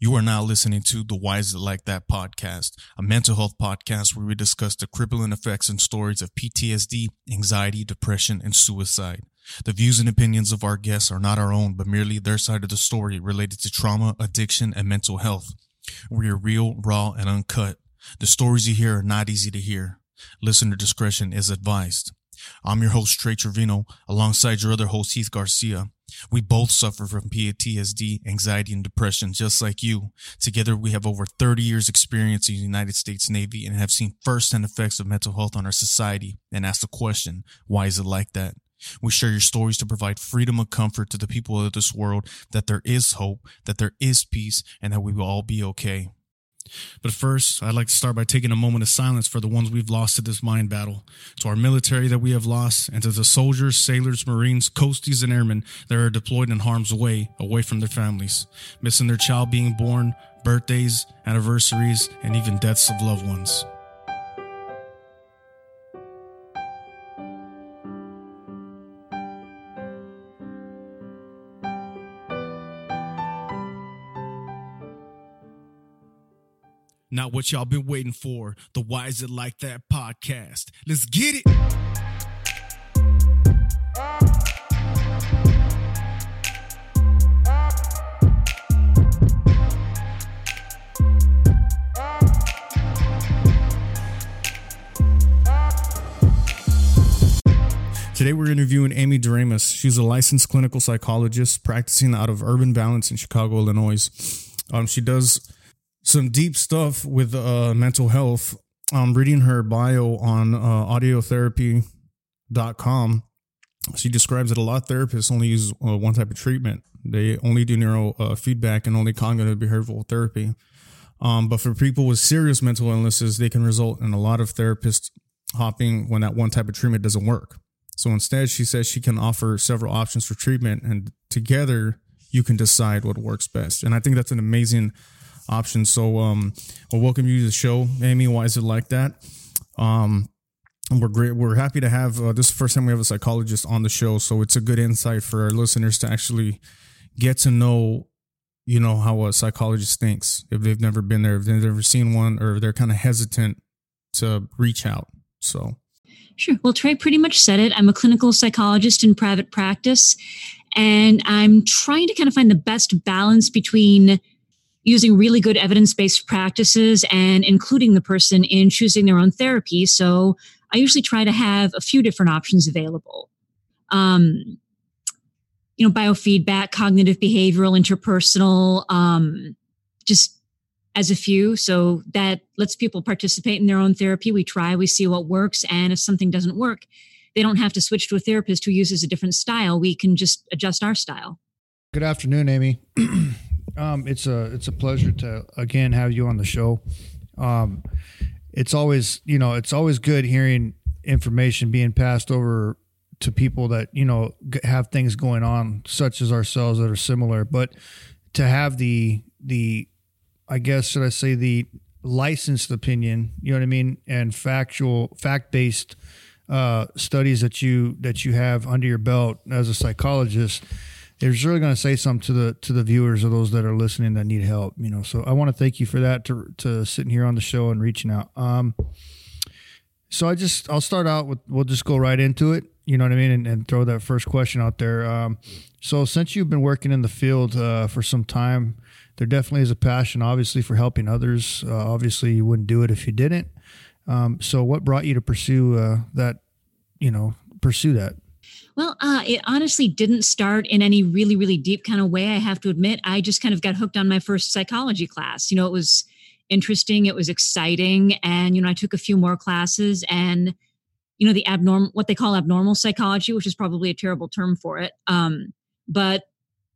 You are now listening to the Why Is It Like That podcast, a mental health podcast where we discuss the crippling effects and stories of PTSD, anxiety, depression, and suicide. The views and opinions of our guests are not our own, but merely their side of the story related to trauma, addiction, and mental health. We are real, raw, and uncut. The stories you hear are not easy to hear. Listener discretion is advised. I'm your host, Trey Trevino, alongside your other host, Heath Garcia. We both suffer from PTSD, anxiety, and depression, just like you. Together, we have over 30 years experience in the United States Navy and have seen firsthand effects of mental health on our society and ask the question, why is it like that? We share your stories to provide freedom and comfort to the people of this world that there is hope, that there is peace, and that we will all be okay. But first, I'd like to start by taking a moment of silence for the ones we've lost to this mind battle, to our military that we have lost, and to the soldiers, sailors, marines, coasties, and airmen that are deployed in harm's way, away from their families, missing their child being born, birthdays, anniversaries, and even deaths of loved ones. Not what y'all been waiting for. The Why Is It Like That podcast. Let's get it. Today we're interviewing Amy Doremus. She's a licensed clinical psychologist practicing out of Urban Balance in Chicago, Illinois. Um, she does some deep stuff with uh, mental health. I'm reading her bio on uh, audiotherapy.com. She describes that a lot of therapists only use uh, one type of treatment. They only do neuro uh, and only cognitive behavioral therapy. Um, but for people with serious mental illnesses, they can result in a lot of therapists hopping when that one type of treatment doesn't work. So instead, she says she can offer several options for treatment, and together you can decide what works best. And I think that's an amazing options. So, um, well, welcome you to the show, Amy. Why is it like that? Um, we're great. We're happy to have uh, this is the first time we have a psychologist on the show, so it's a good insight for our listeners to actually get to know, you know, how a psychologist thinks if they've never been there, if they've never seen one, or they're kind of hesitant to reach out. So, sure. Well, Trey pretty much said it. I'm a clinical psychologist in private practice, and I'm trying to kind of find the best balance between using really good evidence based practices and including the person in choosing their own therapy. So I usually try to have a few different options available. Um, you know, biofeedback, cognitive behavioral, interpersonal, um, just as a few. So that lets people participate in their own therapy. We try, we see what works. And if something doesn't work, they don't have to switch to a therapist who uses a different style. We can just adjust our style. Good afternoon, Amy. Um, it's a it's a pleasure to again have you on the show. Um, it's always you know it's always good hearing information being passed over to people that you know have things going on such as ourselves that are similar but to have the the i guess should i say the licensed opinion you know what i mean and factual fact based uh, studies that you that you have under your belt as a psychologist it's really going to say something to the to the viewers or those that are listening that need help. You know, so I want to thank you for that to to sitting here on the show and reaching out. Um, so I just I'll start out with we'll just go right into it. You know what I mean, and, and throw that first question out there. Um, so since you've been working in the field uh, for some time, there definitely is a passion, obviously, for helping others. Uh, obviously, you wouldn't do it if you didn't. Um, so what brought you to pursue uh, that? You know, pursue that. Well, uh, it honestly didn't start in any really, really deep kind of way. I have to admit, I just kind of got hooked on my first psychology class. You know, it was interesting, it was exciting, and you know, I took a few more classes, and you know, the abnormal, what they call abnormal psychology, which is probably a terrible term for it, um, but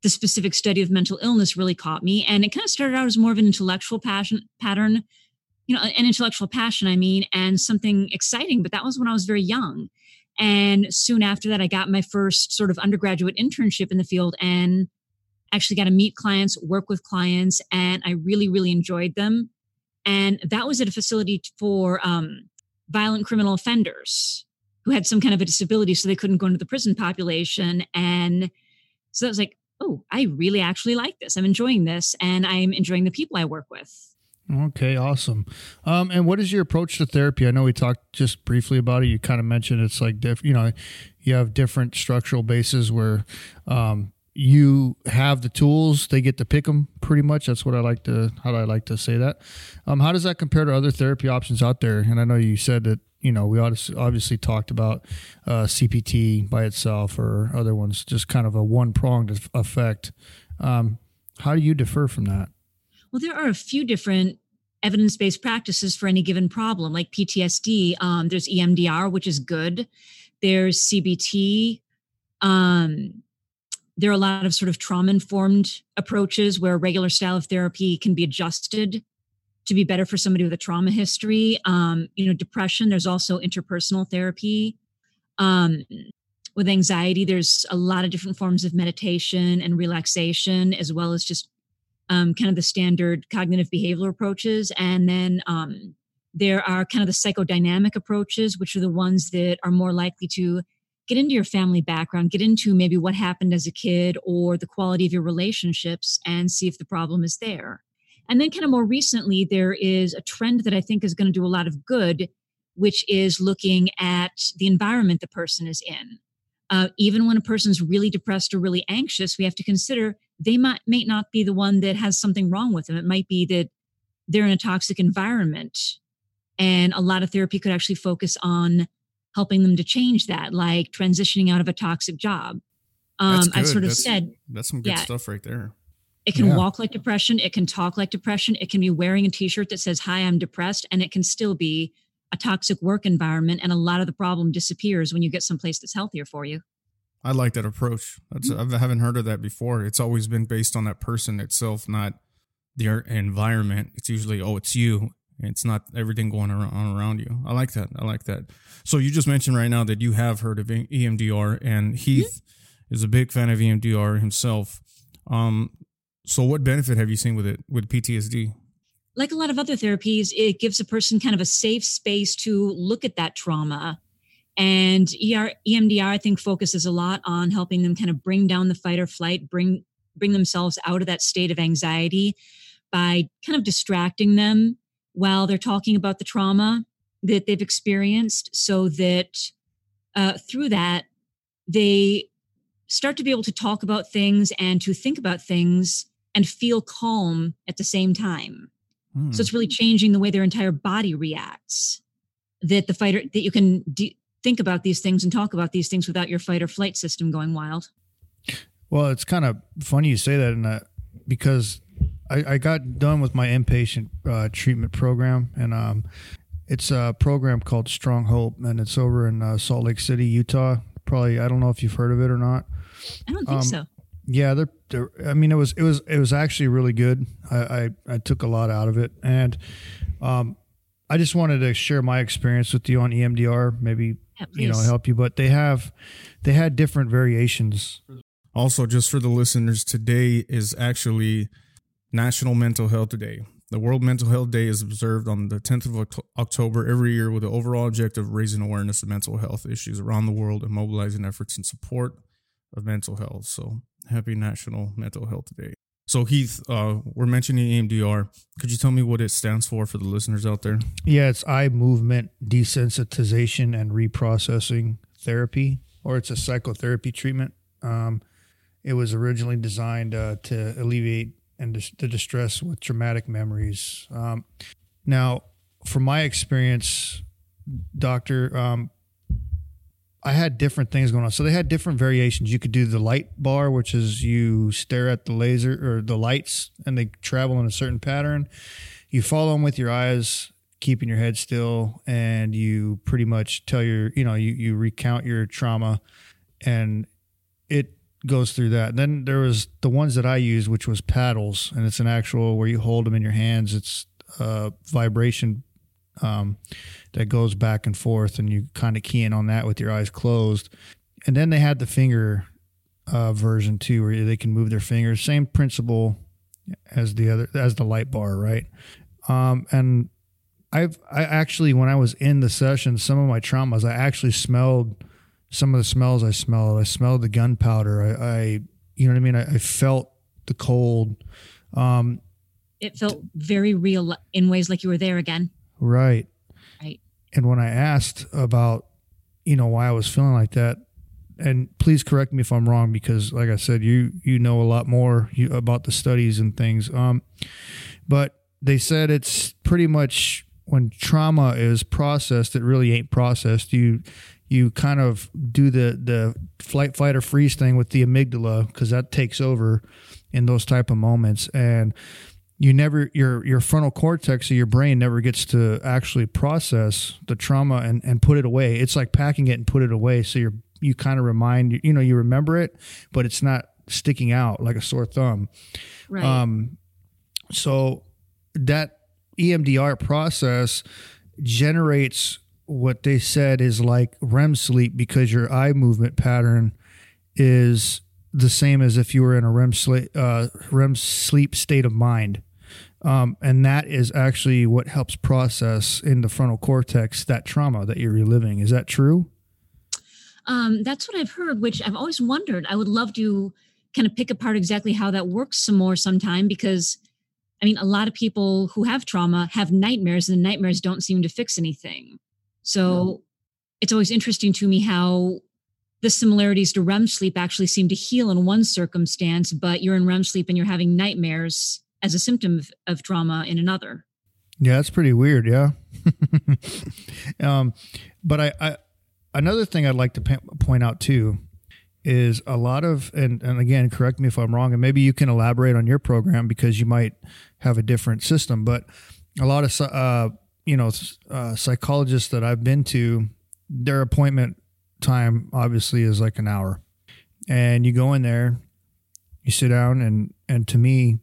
the specific study of mental illness really caught me, and it kind of started out as more of an intellectual passion pattern. You know, an intellectual passion, I mean, and something exciting. But that was when I was very young and soon after that, I got my first sort of undergraduate internship in the field and actually got to meet clients, work with clients, and I really, really enjoyed them. And that was at a facility for um, violent criminal offenders who had some kind of a disability, so they couldn't go into the prison population. And so I was like, oh, I really actually like this. I'm enjoying this and I'm enjoying the people I work with. Okay, awesome. Um, and what is your approach to therapy? I know we talked just briefly about it. You kind of mentioned it's like different. You know, you have different structural bases where um, you have the tools; they get to pick them. Pretty much, that's what I like to how I like to say that. Um, how does that compare to other therapy options out there? And I know you said that you know we obviously talked about uh, CPT by itself or other ones, just kind of a one pronged effect. Um, how do you differ from that? Well, there are a few different evidence based practices for any given problem, like PTSD. Um, there's EMDR, which is good. There's CBT. Um, there are a lot of sort of trauma informed approaches where regular style of therapy can be adjusted to be better for somebody with a trauma history. Um, you know, depression, there's also interpersonal therapy. Um, with anxiety, there's a lot of different forms of meditation and relaxation, as well as just um, kind of the standard cognitive behavioral approaches. And then um, there are kind of the psychodynamic approaches, which are the ones that are more likely to get into your family background, get into maybe what happened as a kid or the quality of your relationships and see if the problem is there. And then, kind of more recently, there is a trend that I think is going to do a lot of good, which is looking at the environment the person is in. Uh, even when a person's really depressed or really anxious, we have to consider they might may not be the one that has something wrong with them. It might be that they're in a toxic environment. And a lot of therapy could actually focus on helping them to change that, like transitioning out of a toxic job. Um, I sort of that's, said that's some good yeah, stuff right there. It can yeah. walk like depression. It can talk like depression. It can be wearing a t-shirt that says, hi, I'm depressed. And it can still be a toxic work environment. And a lot of the problem disappears when you get someplace that's healthier for you. I like that approach. That's, mm-hmm. I haven't heard of that before. It's always been based on that person itself, not their environment. It's usually, oh, it's you. It's not everything going on around you. I like that. I like that. So you just mentioned right now that you have heard of EMDR, and Heath mm-hmm. is a big fan of EMDR himself. Um, so what benefit have you seen with it with PTSD? Like a lot of other therapies, it gives a person kind of a safe space to look at that trauma and ER, EMDR, I think, focuses a lot on helping them kind of bring down the fight or flight, bring bring themselves out of that state of anxiety by kind of distracting them while they're talking about the trauma that they've experienced, so that uh, through that they start to be able to talk about things and to think about things and feel calm at the same time. Hmm. So it's really changing the way their entire body reacts. That the fighter that you can de- think about these things and talk about these things without your fight or flight system going wild. Well, it's kind of funny you say that, that because I, I got done with my inpatient uh, treatment program, and um, it's a program called Strong Hope, and it's over in uh, Salt Lake City, Utah. Probably, I don't know if you've heard of it or not. I don't think um, so. Yeah, they're, they're. I mean, it was it was it was actually really good. I I, I took a lot out of it, and um, I just wanted to share my experience with you on EMDR. Maybe yeah, you know help you but they have they had different variations. Also just for the listeners today is actually national mental health day. The world mental health day is observed on the 10th of october every year with the overall objective of raising awareness of mental health issues around the world and mobilizing efforts in support of mental health. So happy national mental health day so Heath, uh, we're mentioning EMDR. Could you tell me what it stands for for the listeners out there? Yeah, it's eye movement desensitization and reprocessing therapy, or it's a psychotherapy treatment. Um, it was originally designed uh, to alleviate and dis- the distress with traumatic memories. Um, now, from my experience, doctor, um, I had different things going on. So they had different variations. You could do the light bar, which is you stare at the laser or the lights and they travel in a certain pattern. You follow them with your eyes, keeping your head still, and you pretty much tell your, you know, you, you recount your trauma and it goes through that. And then there was the ones that I used, which was paddles, and it's an actual where you hold them in your hands. It's a vibration um, that goes back and forth, and you kind of key in on that with your eyes closed. And then they had the finger uh, version too, where they can move their fingers. Same principle as the other as the light bar, right? Um, and I've I actually when I was in the session, some of my traumas, I actually smelled some of the smells I smelled. I smelled the gunpowder. I, I You know what I mean? I, I felt the cold. Um, it felt very real in ways like you were there again. Right. Right. And when I asked about, you know, why I was feeling like that, and please correct me if I'm wrong because, like I said, you you know a lot more about the studies and things. Um, but they said it's pretty much when trauma is processed, it really ain't processed. You you kind of do the the flight, fight, or freeze thing with the amygdala because that takes over in those type of moments, and you never your your frontal cortex of your brain never gets to actually process the trauma and and put it away. It's like packing it and put it away. So you're you kind of remind you know you remember it, but it's not sticking out like a sore thumb. Right. Um, so that EMDR process generates what they said is like REM sleep because your eye movement pattern is the same as if you were in a REM sleep, uh, REM sleep state of mind. Um, and that is actually what helps process in the frontal cortex that trauma that you're reliving. Is that true? Um, that's what I've heard, which I've always wondered. I would love to kind of pick apart exactly how that works some more sometime because I mean, a lot of people who have trauma have nightmares, and the nightmares don't seem to fix anything. So it's always interesting to me how the similarities to REM sleep actually seem to heal in one circumstance, but you're in REM sleep and you're having nightmares as a symptom of, of trauma in another. Yeah, that's pretty weird. Yeah. um, but I, I, another thing I'd like to point out too is a lot of, and, and again, correct me if I'm wrong, and maybe you can elaborate on your program because you might have a different system, but a lot of, uh, you know, uh, psychologists that I've been to, their appointment time obviously is like an hour. And you go in there, you sit down, and and to me,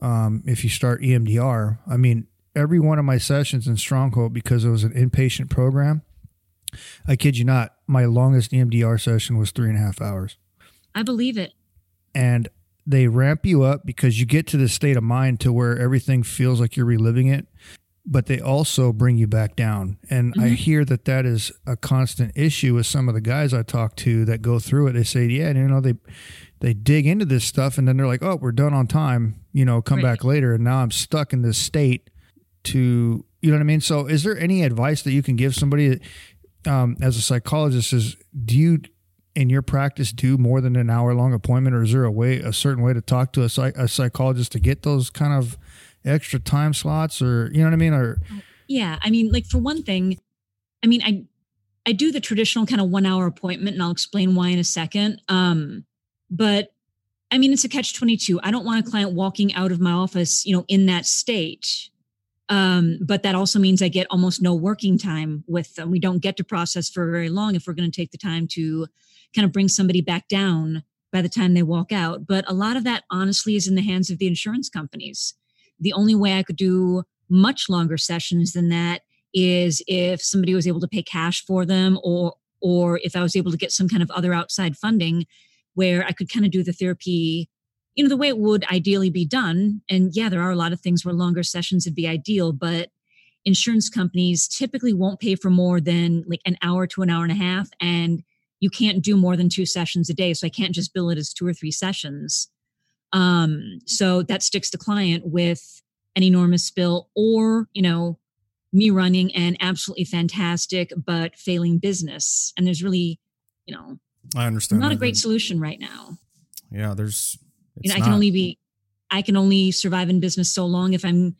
um, if you start EMDR, I mean, every one of my sessions in Stronghold because it was an inpatient program. I kid you not, my longest EMDR session was three and a half hours. I believe it. And they ramp you up because you get to the state of mind to where everything feels like you're reliving it but they also bring you back down. And mm-hmm. I hear that that is a constant issue with some of the guys I talk to that go through it. They say, yeah, you know, they they dig into this stuff and then they're like, oh, we're done on time. You know, come right. back later. And now I'm stuck in this state to, you know what I mean? So, is there any advice that you can give somebody um, as a psychologist? Is do you in your practice do more than an hour long appointment, or is there a way, a certain way to talk to a, psych- a psychologist to get those kind of extra time slots or you know what I mean? Or yeah, I mean, like for one thing, I mean, I I do the traditional kind of one hour appointment, and I'll explain why in a second. Um, but I mean, it's a catch twenty two. I don't want a client walking out of my office, you know, in that state. Um, but that also means I get almost no working time with them. We don't get to process for very long if we're going to take the time to kind of bring somebody back down by the time they walk out. But a lot of that honestly is in the hands of the insurance companies the only way I could do much longer sessions than that is if somebody was able to pay cash for them or or if I was able to get some kind of other outside funding where I could kind of do the therapy you know the way it would ideally be done and yeah there are a lot of things where longer sessions would be ideal but insurance companies typically won't pay for more than like an hour to an hour and a half and you can't do more than two sessions a day so i can't just bill it as two or three sessions um, so that sticks the client with an enormous bill or, you know, me running an absolutely fantastic but failing business. And there's really, you know, I understand. Not a great solution right now. Yeah, there's you know, I can only be I can only survive in business so long if I'm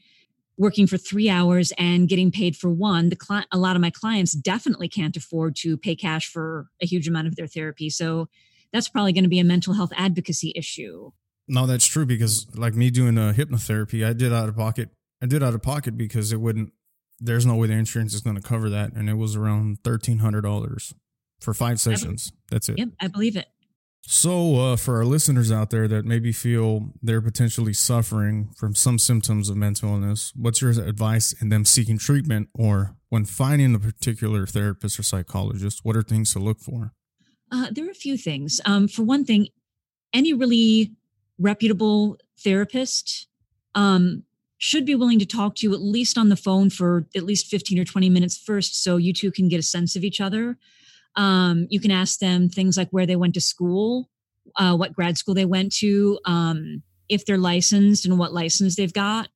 working for three hours and getting paid for one. The client, a lot of my clients definitely can't afford to pay cash for a huge amount of their therapy. So that's probably going to be a mental health advocacy issue. No, that's true because like me doing a hypnotherapy, I did out of pocket. I did out of pocket because it wouldn't. There's no way the insurance is going to cover that, and it was around thirteen hundred dollars for five sessions. That's it. Yep, I believe it. So, uh, for our listeners out there that maybe feel they're potentially suffering from some symptoms of mental illness, what's your advice in them seeking treatment or when finding a particular therapist or psychologist? What are things to look for? Uh, there are a few things. Um, for one thing, any really reputable therapist um, should be willing to talk to you at least on the phone for at least 15 or 20 minutes first so you two can get a sense of each other um, you can ask them things like where they went to school uh, what grad school they went to, um, if they're licensed and what license they've got.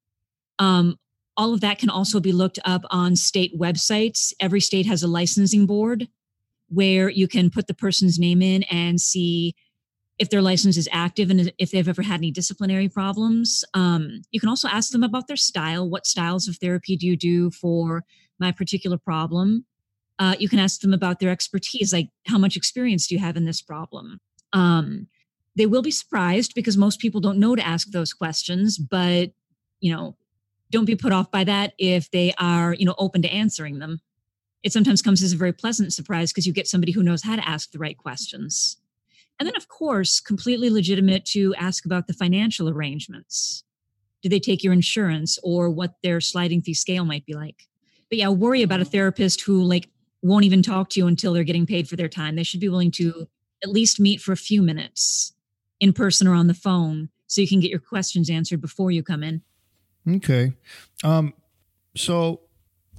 Um, all of that can also be looked up on state websites. Every state has a licensing board where you can put the person's name in and see if their license is active and if they've ever had any disciplinary problems. Um, you can also ask them about their style. What styles of therapy do you do for my particular problem? Uh, you can ask them about their expertise, like how much experience do you have in this problem? Um, they will be surprised because most people don't know to ask those questions, but you know, don't be put off by that if they are, you know, open to answering them. It sometimes comes as a very pleasant surprise because you get somebody who knows how to ask the right questions. And then, of course, completely legitimate to ask about the financial arrangements. Do they take your insurance or what their sliding fee scale might be like? But yeah, worry about a therapist who like won't even talk to you until they're getting paid for their time. They should be willing to at least meet for a few minutes in person or on the phone so you can get your questions answered before you come in. Okay. Um, so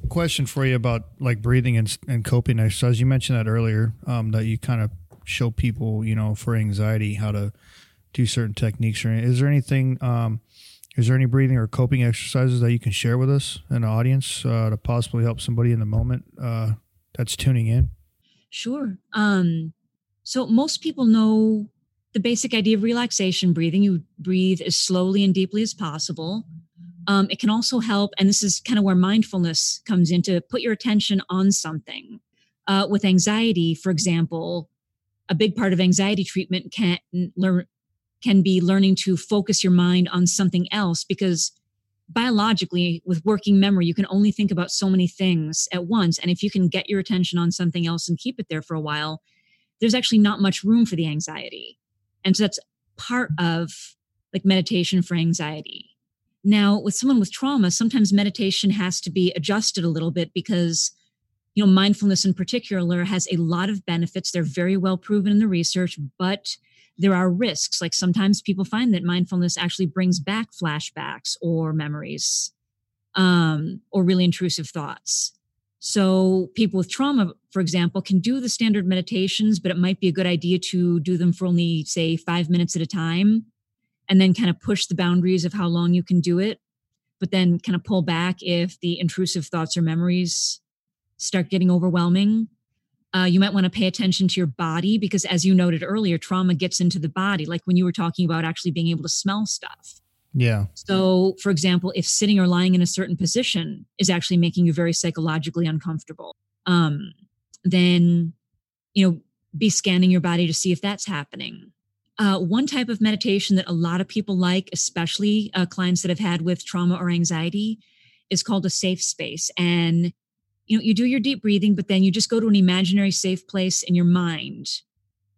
question for you about like breathing and, and coping exercise. You mentioned that earlier, um, that you kind of show people, you know, for anxiety, how to do certain techniques. Or is there anything, um, is there any breathing or coping exercises that you can share with us and the audience uh, to possibly help somebody in the moment uh, that's tuning in? Sure. Um, so most people know the basic idea of relaxation breathing. You breathe as slowly and deeply as possible. Um, it can also help, and this is kind of where mindfulness comes in to put your attention on something. Uh, with anxiety, for example, a big part of anxiety treatment can learn can be learning to focus your mind on something else because biologically with working memory you can only think about so many things at once. And if you can get your attention on something else and keep it there for a while there's actually not much room for the anxiety. And so that's part of like meditation for anxiety. Now, with someone with trauma, sometimes meditation has to be adjusted a little bit because, you know, mindfulness in particular has a lot of benefits. They're very well proven in the research, but there are risks. Like sometimes people find that mindfulness actually brings back flashbacks or memories um, or really intrusive thoughts. So, people with trauma, for example, can do the standard meditations, but it might be a good idea to do them for only, say, five minutes at a time and then kind of push the boundaries of how long you can do it, but then kind of pull back if the intrusive thoughts or memories start getting overwhelming. Uh, you might want to pay attention to your body because, as you noted earlier, trauma gets into the body, like when you were talking about actually being able to smell stuff. Yeah. So, for example, if sitting or lying in a certain position is actually making you very psychologically uncomfortable, um, then, you know, be scanning your body to see if that's happening. Uh, one type of meditation that a lot of people like, especially uh, clients that have had with trauma or anxiety, is called a safe space. And you know, you do your deep breathing, but then you just go to an imaginary safe place in your mind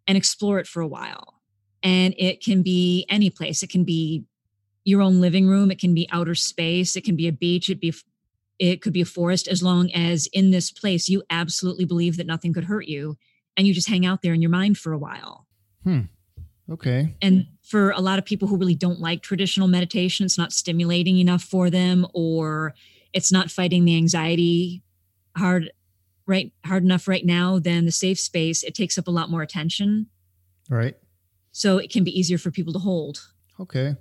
and explore it for a while. And it can be any place. It can be your own living room. It can be outer space. It can be a beach. It be it could be a forest. As long as in this place you absolutely believe that nothing could hurt you, and you just hang out there in your mind for a while. Hmm. Okay. And for a lot of people who really don't like traditional meditation, it's not stimulating enough for them, or it's not fighting the anxiety hard right hard enough right now then the safe space it takes up a lot more attention. Right. So it can be easier for people to hold. Okay.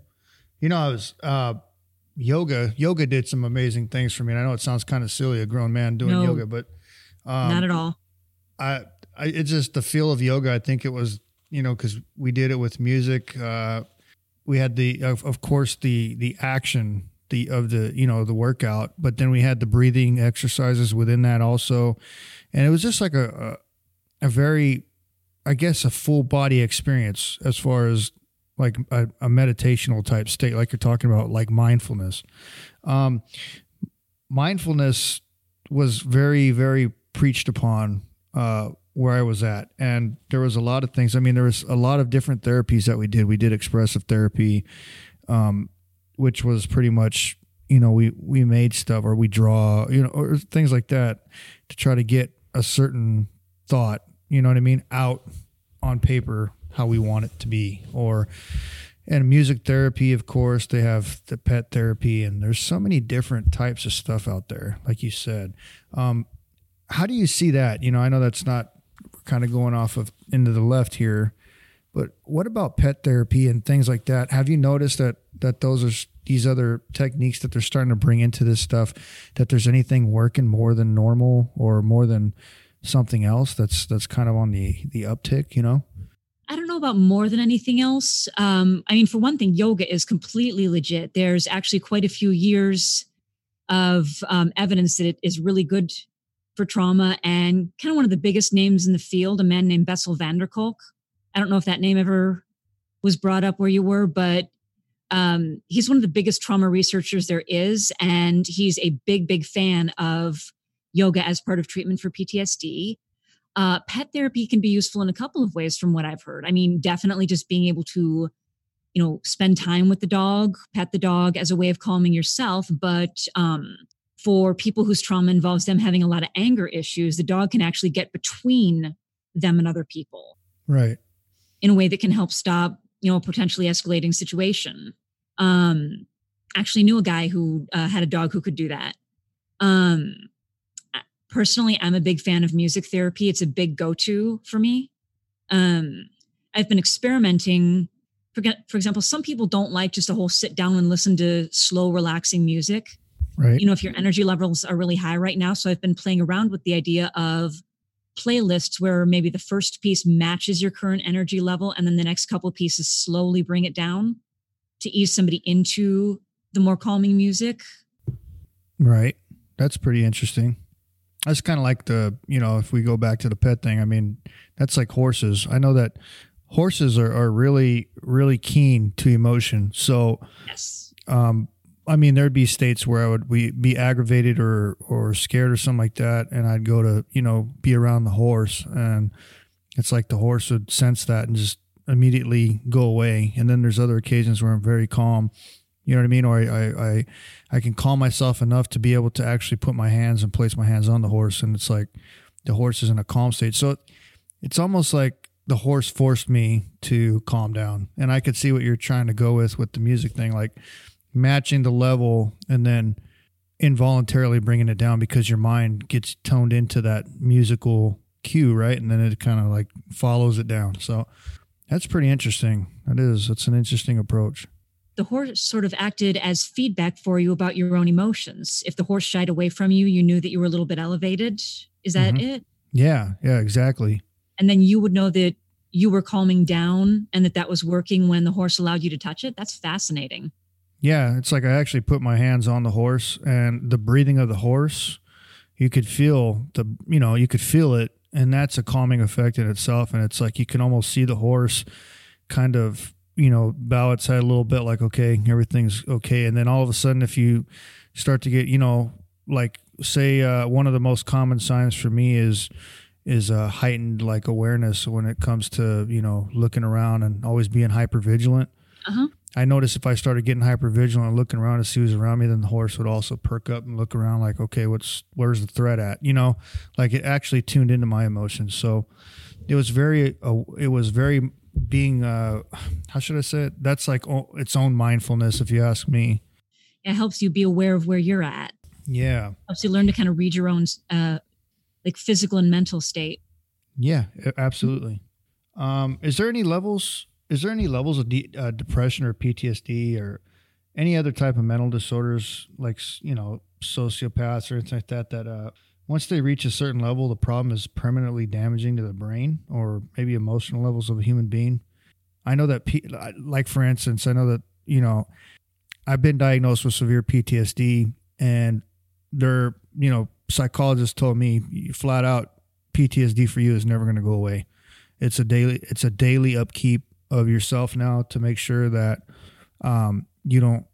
You know i was uh yoga yoga did some amazing things for me and i know it sounds kind of silly a grown man doing no, yoga but um, not at all. I, I it's just the feel of yoga i think it was you know, because we did it with music. Uh, we had the, of, of course, the the action the of the you know the workout, but then we had the breathing exercises within that also, and it was just like a a, a very, I guess, a full body experience as far as like a, a, meditational type state, like you're talking about, like mindfulness. Um, mindfulness was very, very preached upon uh, where I was at. And there was a lot of things. I mean, there was a lot of different therapies that we did. We did expressive therapy, um, which was pretty much, you know, we, we made stuff or we draw, you know, or things like that to try to get a certain thought, you know what I mean, out on paper how we want it to be. Or, and music therapy, of course, they have the pet therapy, and there's so many different types of stuff out there, like you said. Um, how do you see that? You know, I know that's not kind of going off of into the left here, But what about pet therapy and things like that? Have you noticed that that those are these other techniques that they're starting to bring into this stuff? That there's anything working more than normal or more than something else that's that's kind of on the the uptick? You know. I don't know about more than anything else. Um, I mean, for one thing, yoga is completely legit. There's actually quite a few years of um, evidence that it is really good for trauma. And kind of one of the biggest names in the field, a man named Bessel van der Kolk. I don't know if that name ever was brought up where you were, but um, he's one of the biggest trauma researchers there is. And he's a big, big fan of yoga as part of treatment for PTSD. Uh, pet therapy can be useful in a couple of ways from what I've heard. I mean, definitely just being able to, you know, spend time with the dog, pet the dog as a way of calming yourself. But um, for people whose trauma involves them having a lot of anger issues, the dog can actually get between them and other people. Right. In a way that can help stop, you know, a potentially escalating situation. Um, actually knew a guy who uh, had a dog who could do that. Um, personally i'm a big fan of music therapy. It's a big go-to for me. Um, i've been experimenting. For, for example some people don't like just a whole sit down and listen to slow relaxing music. Right. You know if your energy levels are really high right now so i've been playing around with the idea of playlists where maybe the first piece matches your current energy level and then the next couple pieces slowly bring it down to ease somebody into the more calming music? Right. That's pretty interesting. That's kind of like the you know if we go back to the pet thing i mean that's like horses. I know that horses are, are really really keen to emotion. So yes. um i mean there'd be states where i would we be aggravated or or scared or something like that and i'd go to you know be around the horse and it's like the horse would sense that and just immediately go away and then there's other occasions where i'm very calm you know what I mean? Or I, I, I, I, can calm myself enough to be able to actually put my hands and place my hands on the horse. And it's like the horse is in a calm state. So it's almost like the horse forced me to calm down. And I could see what you're trying to go with with the music thing, like matching the level and then involuntarily bringing it down because your mind gets toned into that musical cue, right? And then it kind of like follows it down. So that's pretty interesting. That is. that's an interesting approach the horse sort of acted as feedback for you about your own emotions. If the horse shied away from you, you knew that you were a little bit elevated. Is that mm-hmm. it? Yeah, yeah, exactly. And then you would know that you were calming down and that that was working when the horse allowed you to touch it. That's fascinating. Yeah, it's like I actually put my hands on the horse and the breathing of the horse, you could feel the, you know, you could feel it. And that's a calming effect in itself. And it's like you can almost see the horse kind of you know, bow its head a little bit like, okay, everything's okay. And then all of a sudden, if you start to get, you know, like say uh, one of the most common signs for me is is a heightened like awareness when it comes to you know looking around and always being hyper vigilant. Uh-huh. I noticed if I started getting hyper vigilant and looking around to see who's around me, then the horse would also perk up and look around like, okay, what's where's the threat at? You know, like it actually tuned into my emotions. So it was very, uh, it was very being uh how should i say it? That's like its own mindfulness if you ask me. It helps you be aware of where you're at. Yeah. Helps you learn to kind of read your own uh like physical and mental state. Yeah absolutely. Um is there any levels is there any levels of de- uh, depression or ptsd or any other type of mental disorders like you know sociopaths or anything like that that uh once they reach a certain level, the problem is permanently damaging to the brain or maybe emotional levels of a human being. I know that, like for instance, I know that you know I've been diagnosed with severe PTSD, and their you know psychologist told me flat out PTSD for you is never going to go away. It's a daily it's a daily upkeep of yourself now to make sure that um, you don't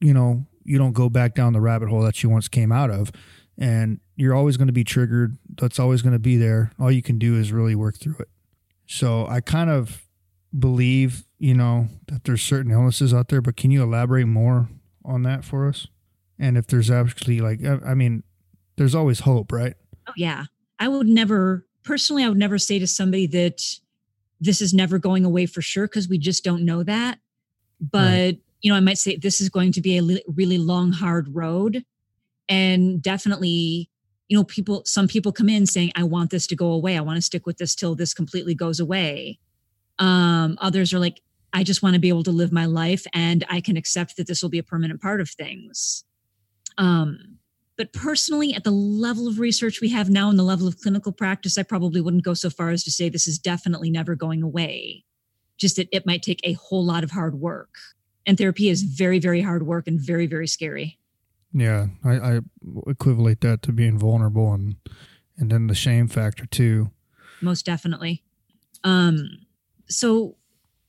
you know you don't go back down the rabbit hole that you once came out of and you're always going to be triggered. That's always going to be there. All you can do is really work through it. So I kind of believe, you know, that there's certain illnesses out there, but can you elaborate more on that for us? And if there's actually like, I mean, there's always hope, right? Oh, yeah. I would never, personally, I would never say to somebody that this is never going away for sure because we just don't know that. But, right. you know, I might say this is going to be a really long, hard road and definitely you know people some people come in saying i want this to go away i want to stick with this till this completely goes away Um, others are like, I just want to be able to live my life and I can accept that this will be a permanent part of things. Um, but personally, at the level of research we have now and the level of clinical practice, I probably wouldn't go so far as to say this is definitely never going away. Just that it might take a whole lot of hard work. And therapy is very, very hard work and very, very scary. Yeah, I, I equivalent that to being vulnerable and and then the shame factor too. Most definitely. Um, so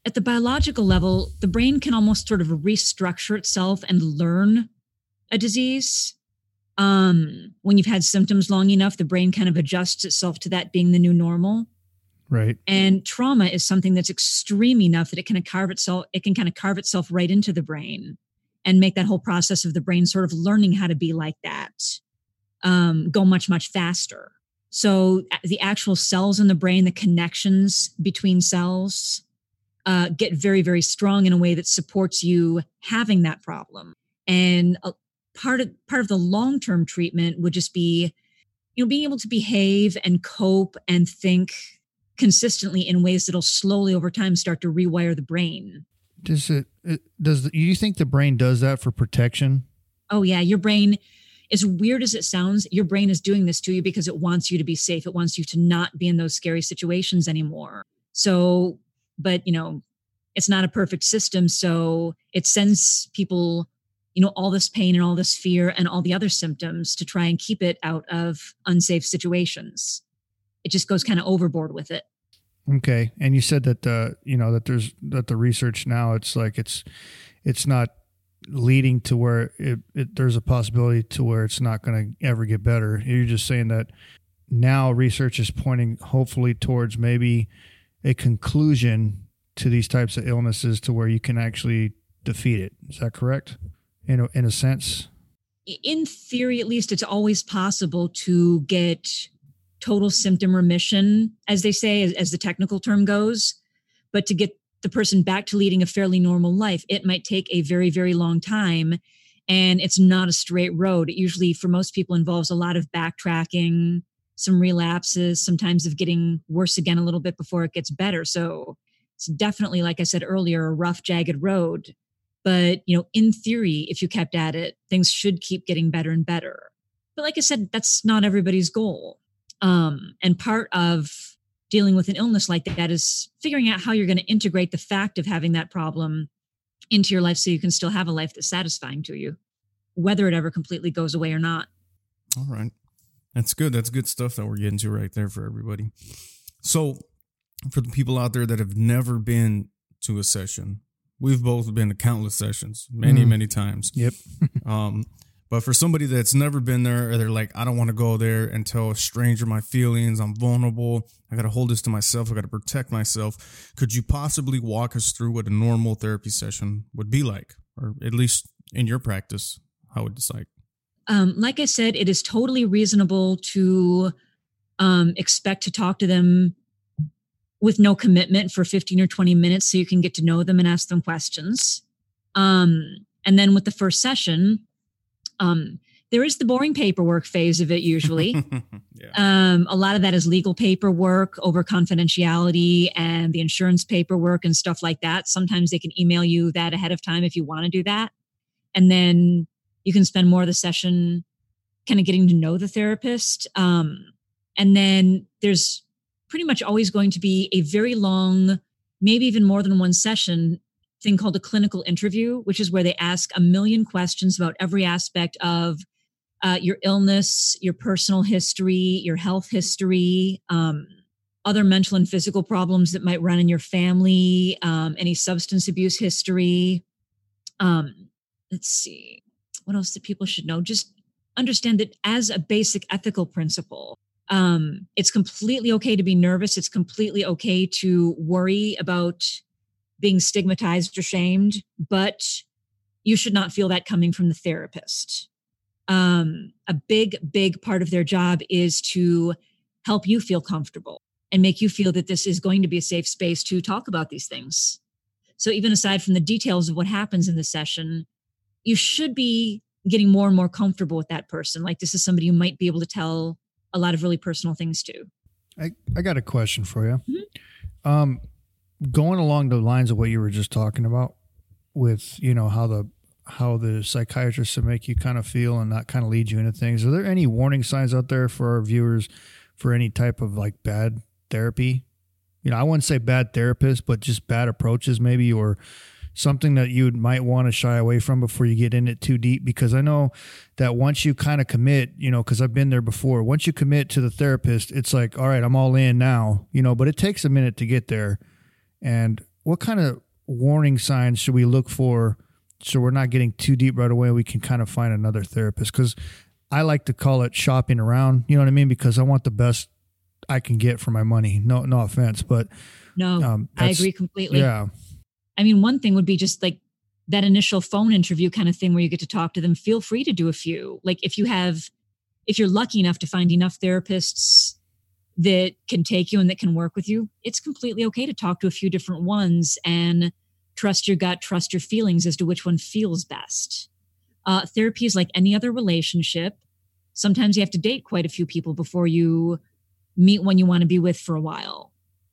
at the biological level, the brain can almost sort of restructure itself and learn a disease um, when you've had symptoms long enough, the brain kind of adjusts itself to that being the new normal. Right. And trauma is something that's extreme enough that it can carve itself, it can kind of carve itself right into the brain and make that whole process of the brain sort of learning how to be like that um, go much, much faster. So the actual cells in the brain, the connections between cells, uh, get very, very strong in a way that supports you having that problem. And uh, part of part of the long term treatment would just be you know being able to behave and cope and think consistently in ways that'll slowly over time start to rewire the brain. Does it, it does the, you think the brain does that for protection? Oh yeah. Your brain as weird as it sounds your brain is doing this to you because it wants you to be safe. It wants you to not be in those scary situations anymore. So but you know it's not a perfect system. So it sends people you know all this pain and all this fear and all the other symptoms to try and keep it out of unsafe situations. It just goes kind of overboard with it. Okay and you said that uh you know that there's that the research now it's like it's it's not leading to where it, it there's a possibility to where it's not going to ever get better. You're just saying that now research is pointing hopefully towards maybe a conclusion to these types of illnesses to where you can actually defeat it. Is that correct in a, in a sense? In theory, at least, it's always possible to get total symptom remission, as they say, as, as the technical term goes. But to get the person back to leading a fairly normal life, it might take a very, very long time. And it's not a straight road. It usually, for most people, involves a lot of backtracking, some relapses, sometimes of getting worse again a little bit before it gets better. So it's definitely, like I said earlier, a rough, jagged road. But, you know, in theory, if you kept at it, things should keep getting better and better. But like I said, that's not everybody's goal. Um, and part of dealing with an illness like that is figuring out how you're going to integrate the fact of having that problem into your life so you can still have a life that's satisfying to you, whether it ever completely goes away or not. All right. That's good. That's good stuff that we're getting to right there for everybody. So, for the people out there that have never been to a session, we've both been to countless sessions, many, mm. many times. Yep. um, but for somebody that's never been there, or they're like, I don't want to go there and tell a stranger my feelings. I'm vulnerable. I got to hold this to myself. I got to protect myself. Could you possibly walk us through what a normal therapy session would be like, or at least in your practice, how it's like? Um, like I said, it is totally reasonable to um, expect to talk to them with no commitment for 15 or 20 minutes so you can get to know them and ask them questions. Um, and then with the first session, um, there is the boring paperwork phase of it usually. yeah. um, a lot of that is legal paperwork over confidentiality and the insurance paperwork and stuff like that. Sometimes they can email you that ahead of time if you want to do that. And then you can spend more of the session kind of getting to know the therapist. Um, and then there's pretty much always going to be a very long, maybe even more than one session thing called a clinical interview, which is where they ask a million questions about every aspect of uh, your illness, your personal history, your health history, um, other mental and physical problems that might run in your family, um, any substance abuse history. Um, let's see, what else that people should know? Just understand that as a basic ethical principle, um, it's completely okay to be nervous. It's completely okay to worry about being stigmatized or shamed, but you should not feel that coming from the therapist. Um, a big, big part of their job is to help you feel comfortable and make you feel that this is going to be a safe space to talk about these things. So, even aside from the details of what happens in the session, you should be getting more and more comfortable with that person. Like, this is somebody you might be able to tell a lot of really personal things too. I, I got a question for you. Mm-hmm. Um, going along the lines of what you were just talking about with you know how the how the psychiatrists will make you kind of feel and not kind of lead you into things. Are there any warning signs out there for our viewers for any type of like bad therapy? You know, I wouldn't say bad therapist, but just bad approaches maybe or something that you might want to shy away from before you get in it too deep because I know that once you kind of commit, you know, cuz I've been there before. Once you commit to the therapist, it's like, all right, I'm all in now, you know, but it takes a minute to get there. And what kind of warning signs should we look for so we're not getting too deep right away. We can kind of find another therapist because I like to call it shopping around. You know what I mean? Because I want the best I can get for my money. No, no offense, but no, um, I agree completely. Yeah. I mean, one thing would be just like that initial phone interview kind of thing where you get to talk to them. Feel free to do a few. Like if you have, if you're lucky enough to find enough therapists that can take you and that can work with you, it's completely okay to talk to a few different ones and trust your gut, trust your feelings as to which one feels best. Uh, therapy is like any other relationship. Sometimes you have to date quite a few people before you meet one you want to be with for a while.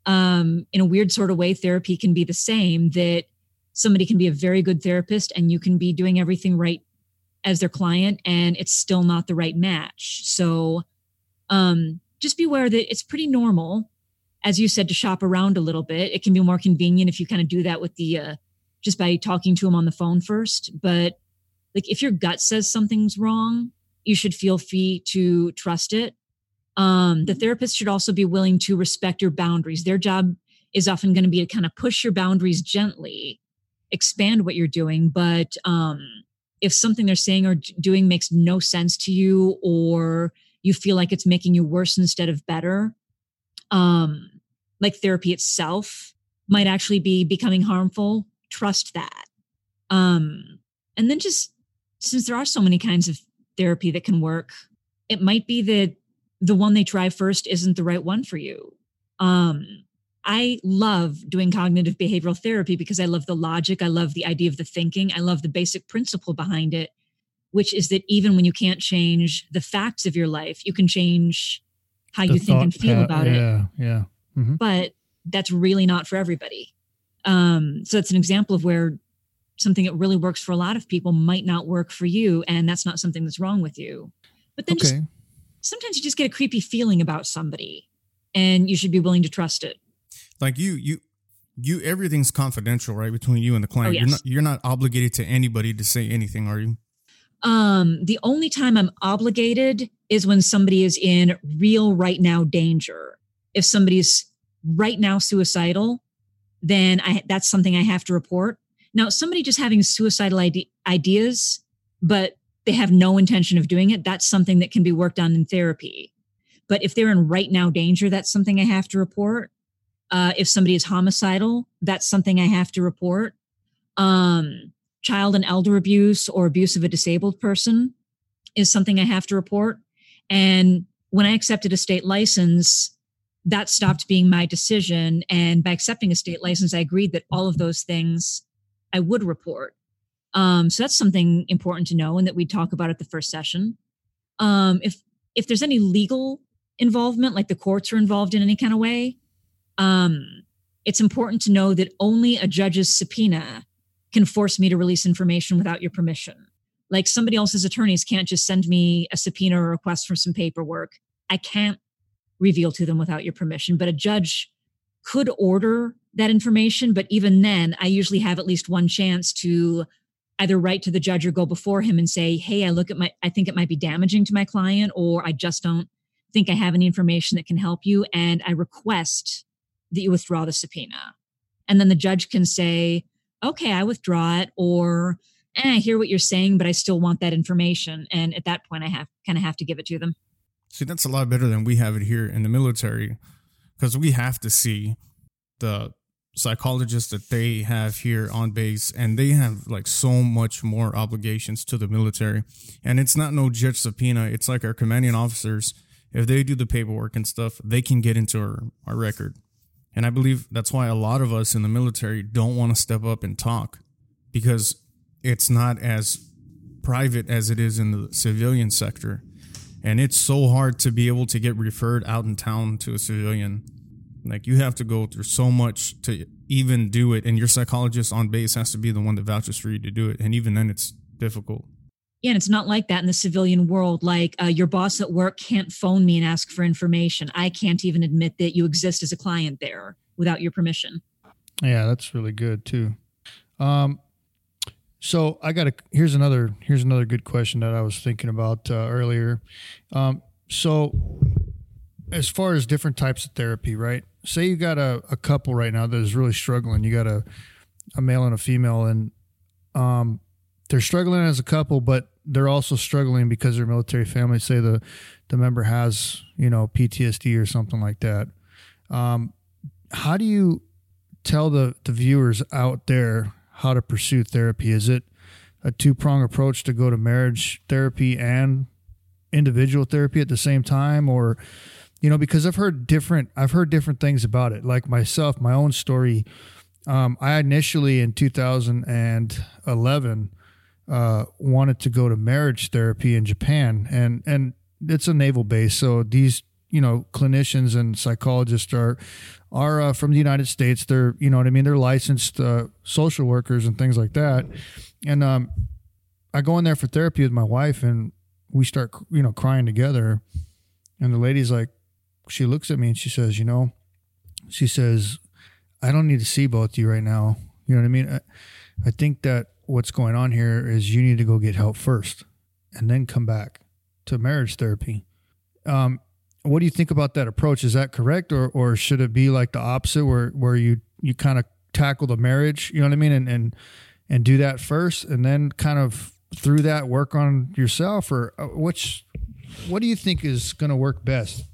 Um, in a weird sort of way, therapy can be the same that somebody can be a very good therapist and you can be doing everything right as their client and it's still not the right match. So um, just be aware that it's pretty normal as you said, to shop around a little bit. It can be more convenient if you kind of do that with the uh, just by talking to them on the phone first. But like if your gut says something's wrong, you should feel free to trust it. Um, the therapist should also be willing to respect your boundaries. Their job is often going to be to kind of push your boundaries gently, expand what you're doing. But um, if something they're saying or doing makes no sense to you, or you feel like it's making you worse instead of better, um, like therapy itself might actually be becoming harmful, trust that. Um, and then just since there are so many kinds of therapy that can work, it might be that the one they try first isn't the right one for you. Um, I love doing cognitive behavioral therapy because I love the logic, I love the idea of the thinking, I love the basic principle behind it, which is that even when you can't change the facts of your life, you can change how the you think and feel about yeah, it. Yeah, yeah. Mm-hmm. But that's really not for everybody. Um, so it's an example of where something that really works for a lot of people might not work for you, and that's not something that's wrong with you. But then okay. just, sometimes you just get a creepy feeling about somebody, and you should be willing to trust it. Like you, you, you. Everything's confidential, right, between you and the client. Oh, yes. You're not, you're not obligated to anybody to say anything, are you? Um, the only time I'm obligated is when somebody is in real right now danger. If somebody's right now suicidal, then I, that's something I have to report. Now, somebody just having suicidal ide- ideas, but they have no intention of doing it, that's something that can be worked on in therapy. But if they're in right now danger, that's something I have to report. Uh, if somebody is homicidal, that's something I have to report. Um, child and elder abuse or abuse of a disabled person is something I have to report. And when I accepted a state license, that stopped being my decision. And by accepting a state license, I agreed that all of those things I would report. Um, so that's something important to know and that we talk about at the first session. Um, if if there's any legal involvement, like the courts are involved in any kind of way, um, it's important to know that only a judge's subpoena can force me to release information without your permission. Like somebody else's attorneys can't just send me a subpoena or request for some paperwork. I can't reveal to them without your permission, but a judge could order that information. But even then, I usually have at least one chance to either write to the judge or go before him and say, Hey, I look at my, I think it might be damaging to my client, or I just don't think I have any information that can help you. And I request that you withdraw the subpoena. And then the judge can say, Okay, I withdraw it, or eh, I hear what you're saying, but I still want that information. And at that point, I have kind of have to give it to them. See, that's a lot better than we have it here in the military because we have to see the psychologists that they have here on base and they have like so much more obligations to the military. And it's not no judge subpoena. It's like our commanding officers if they do the paperwork and stuff they can get into our, our record. And i believe that's why a lot of us in the military don't want to step up and talk because it's not as private as it is in the civilian sector. And it's so hard to be able to get referred out in town to a civilian Like you have to go through so much to even do it, and your psychologist on base has to be the one that vouches for you to do it, and even then, it's difficult. Yeah, and it's not like that in the civilian world. Like uh, your boss at work can't phone me and ask for information. I can't even admit that you exist as a client there without your permission. Yeah, that's really good too. Um, so I got a here's another here's another good question that I was thinking about uh, earlier. Um, so as far as different types of therapy, right? Say you got a, a couple right now that is really struggling. You got a a male and a female, and um, they're struggling as a couple, but they're also struggling because their military family say the the member has you know PTSD or something like that. Um, how do you tell the the viewers out there how to pursue therapy? Is it a two prong approach to go to marriage therapy and individual therapy at the same time, or you know because I've heard different I've heard different things about it. Like myself, my own story. Um, I initially in 2011 uh, wanted to go to marriage therapy in Japan, and and it's a naval base, so these you know clinicians and psychologists are are uh, from the United States. They're you know what I mean. They're licensed uh, social workers and things like that. And um, I go in there for therapy with my wife, and we start you know crying together. And the lady's like, she looks at me and she says, you know, she says, I don't need to see both of you right now. You know what I mean? I, I think that what's going on here is you need to go get help first and then come back to marriage therapy. Um, what do you think about that approach? Is that correct, or or should it be like the opposite, where where you you kind of tackle the marriage, you know what I mean, and and and do that first, and then kind of through that work on yourself, or uh, which what do you think is going to work best?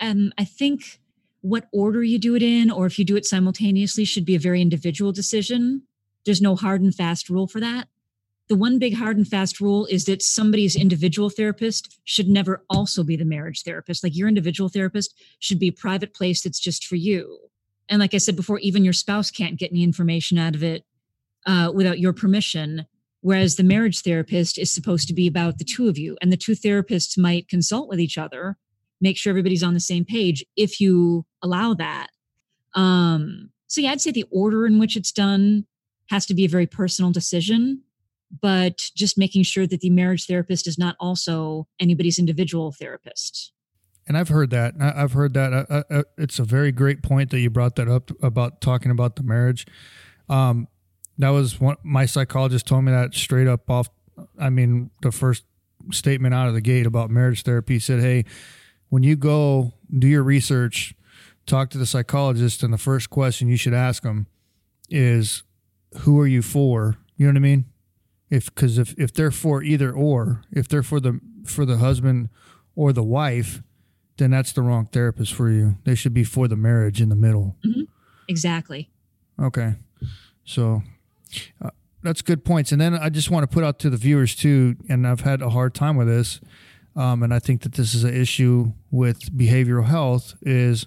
Um, I think what order you do it in, or if you do it simultaneously, should be a very individual decision. There's no hard and fast rule for that. The one big hard and fast rule is that somebody's individual therapist should never also be the marriage therapist. Like your individual therapist should be a private place that's just for you. And like I said before, even your spouse can't get any information out of it uh, without your permission. Whereas the marriage therapist is supposed to be about the two of you, and the two therapists might consult with each other, make sure everybody's on the same page if you allow that. Um, so, yeah, I'd say the order in which it's done has to be a very personal decision, but just making sure that the marriage therapist is not also anybody's individual therapist. And I've heard that. I've heard that. Uh, uh, it's a very great point that you brought that up about talking about the marriage. Um, that was what my psychologist told me that straight up off. I mean, the first statement out of the gate about marriage therapy said, "Hey, when you go do your research, talk to the psychologist, and the first question you should ask them is, who are you for? You know what I mean? If because if if they're for either or, if they're for the for the husband or the wife, then that's the wrong therapist for you. They should be for the marriage in the middle. Mm-hmm. Exactly. Okay, so uh, that's good points. And then I just want to put out to the viewers too, and I've had a hard time with this, um, and I think that this is an issue with behavioral health. Is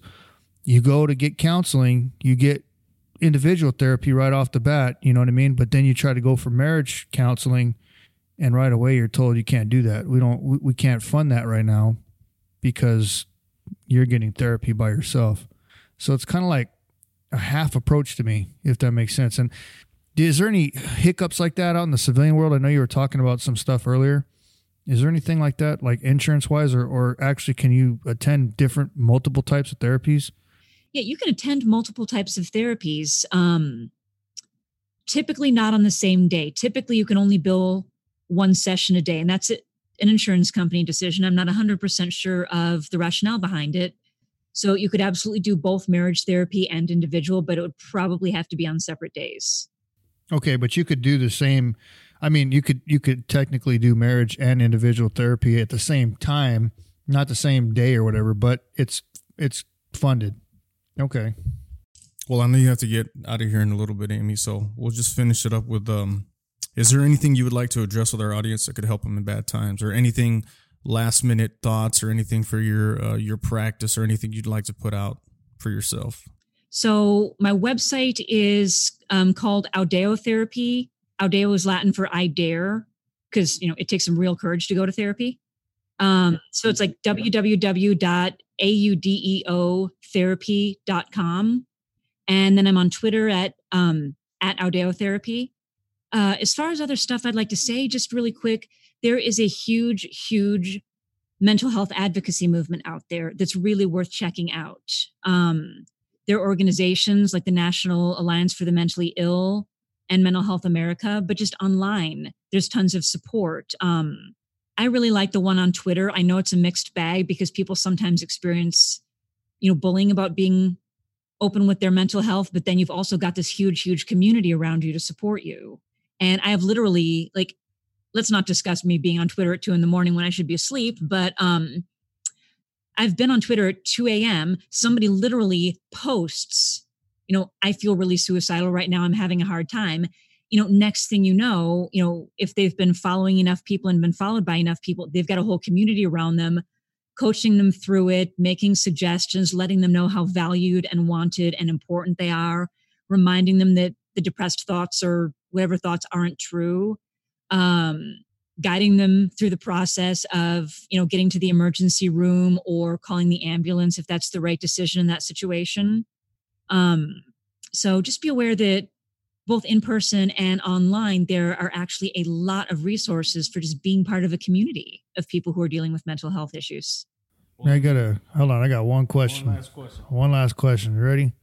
you go to get counseling, you get individual therapy right off the bat, you know what I mean? But then you try to go for marriage counseling and right away you're told you can't do that. We don't we, we can't fund that right now because you're getting therapy by yourself. So it's kind of like a half approach to me, if that makes sense. And is there any hiccups like that out in the civilian world? I know you were talking about some stuff earlier. Is there anything like that, like insurance wise, or, or actually can you attend different multiple types of therapies? Yeah, you can attend multiple types of therapies. Um, typically not on the same day. Typically, you can only bill one session a day, and that's it, an insurance company decision. I'm not 100% sure of the rationale behind it. So you could absolutely do both marriage therapy and individual, but it would probably have to be on separate days. Okay, but you could do the same. I mean, you could you could technically do marriage and individual therapy at the same time, not the same day or whatever, but it's it's funded. Okay. Well, I know you have to get out of here in a little bit, Amy. So we'll just finish it up with um is there anything you would like to address with our audience that could help them in bad times or anything last minute thoughts or anything for your uh, your practice or anything you'd like to put out for yourself? So my website is um, called Audeo Therapy. Audeo is Latin for I dare because you know it takes some real courage to go to therapy. Um, so it's like www.audeotherapy.com. And then I'm on Twitter at um, at Audeotherapy. Uh, as far as other stuff, I'd like to say just really quick, there is a huge, huge mental health advocacy movement out there that's really worth checking out. Um, there are organizations like the National Alliance for the Mentally Ill and Mental Health America, but just online, there's tons of support. Um, I really like the one on Twitter. I know it's a mixed bag because people sometimes experience, you know, bullying about being open with their mental health, but then you've also got this huge, huge community around you to support you. And I have literally like, let's not discuss me being on Twitter at two in the morning when I should be asleep, but um, I've been on Twitter at 2 a.m. Somebody literally posts, you know, I feel really suicidal right now. I'm having a hard time. You know, next thing you know, you know, if they've been following enough people and been followed by enough people, they've got a whole community around them, coaching them through it, making suggestions, letting them know how valued and wanted and important they are, reminding them that the depressed thoughts or whatever thoughts aren't true. Um, guiding them through the process of you know getting to the emergency room or calling the ambulance if that's the right decision in that situation um, so just be aware that both in person and online there are actually a lot of resources for just being part of a community of people who are dealing with mental health issues. I got a hold on i got one question. One last question. One last question ready?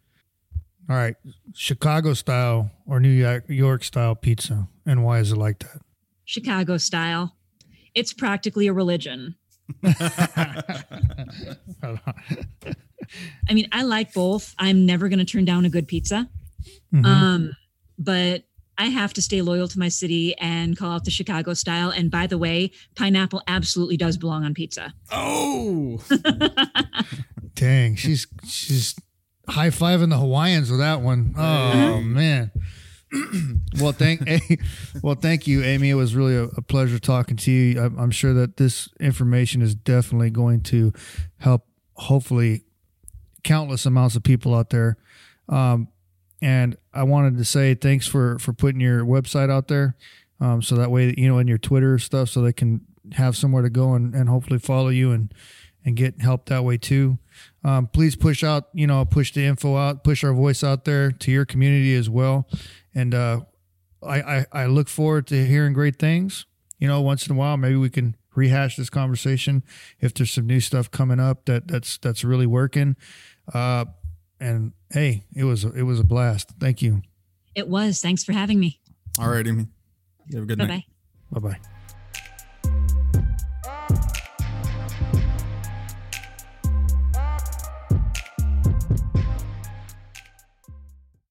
All right chicago style or new york style pizza and why is it like that? Chicago style. It's practically a religion. I mean, I like both. I'm never going to turn down a good pizza. Mm-hmm. Um, but I have to stay loyal to my city and call out the Chicago style. And by the way, pineapple absolutely does belong on pizza. Oh, dang! She's she's high fiving the Hawaiians with that one. Oh man! well, thank well, thank you, Amy. It was really a, a pleasure talking to you. I'm, I'm, sure that this information is definitely going to help, hopefully, countless amounts of people out there. Um, and I wanted to say thanks for for putting your website out there, um, so that way you know in your Twitter stuff, so they can have somewhere to go and, and hopefully follow you and and get help that way too. Um, please push out, you know, push the info out, push our voice out there to your community as well. And uh, I, I, I look forward to hearing great things. You know, once in a while, maybe we can rehash this conversation if there's some new stuff coming up that that's that's really working. Uh, and hey, it was it was a blast. Thank you. It was. Thanks for having me. All right, Amy. You have a good Bye-bye. night. Bye bye.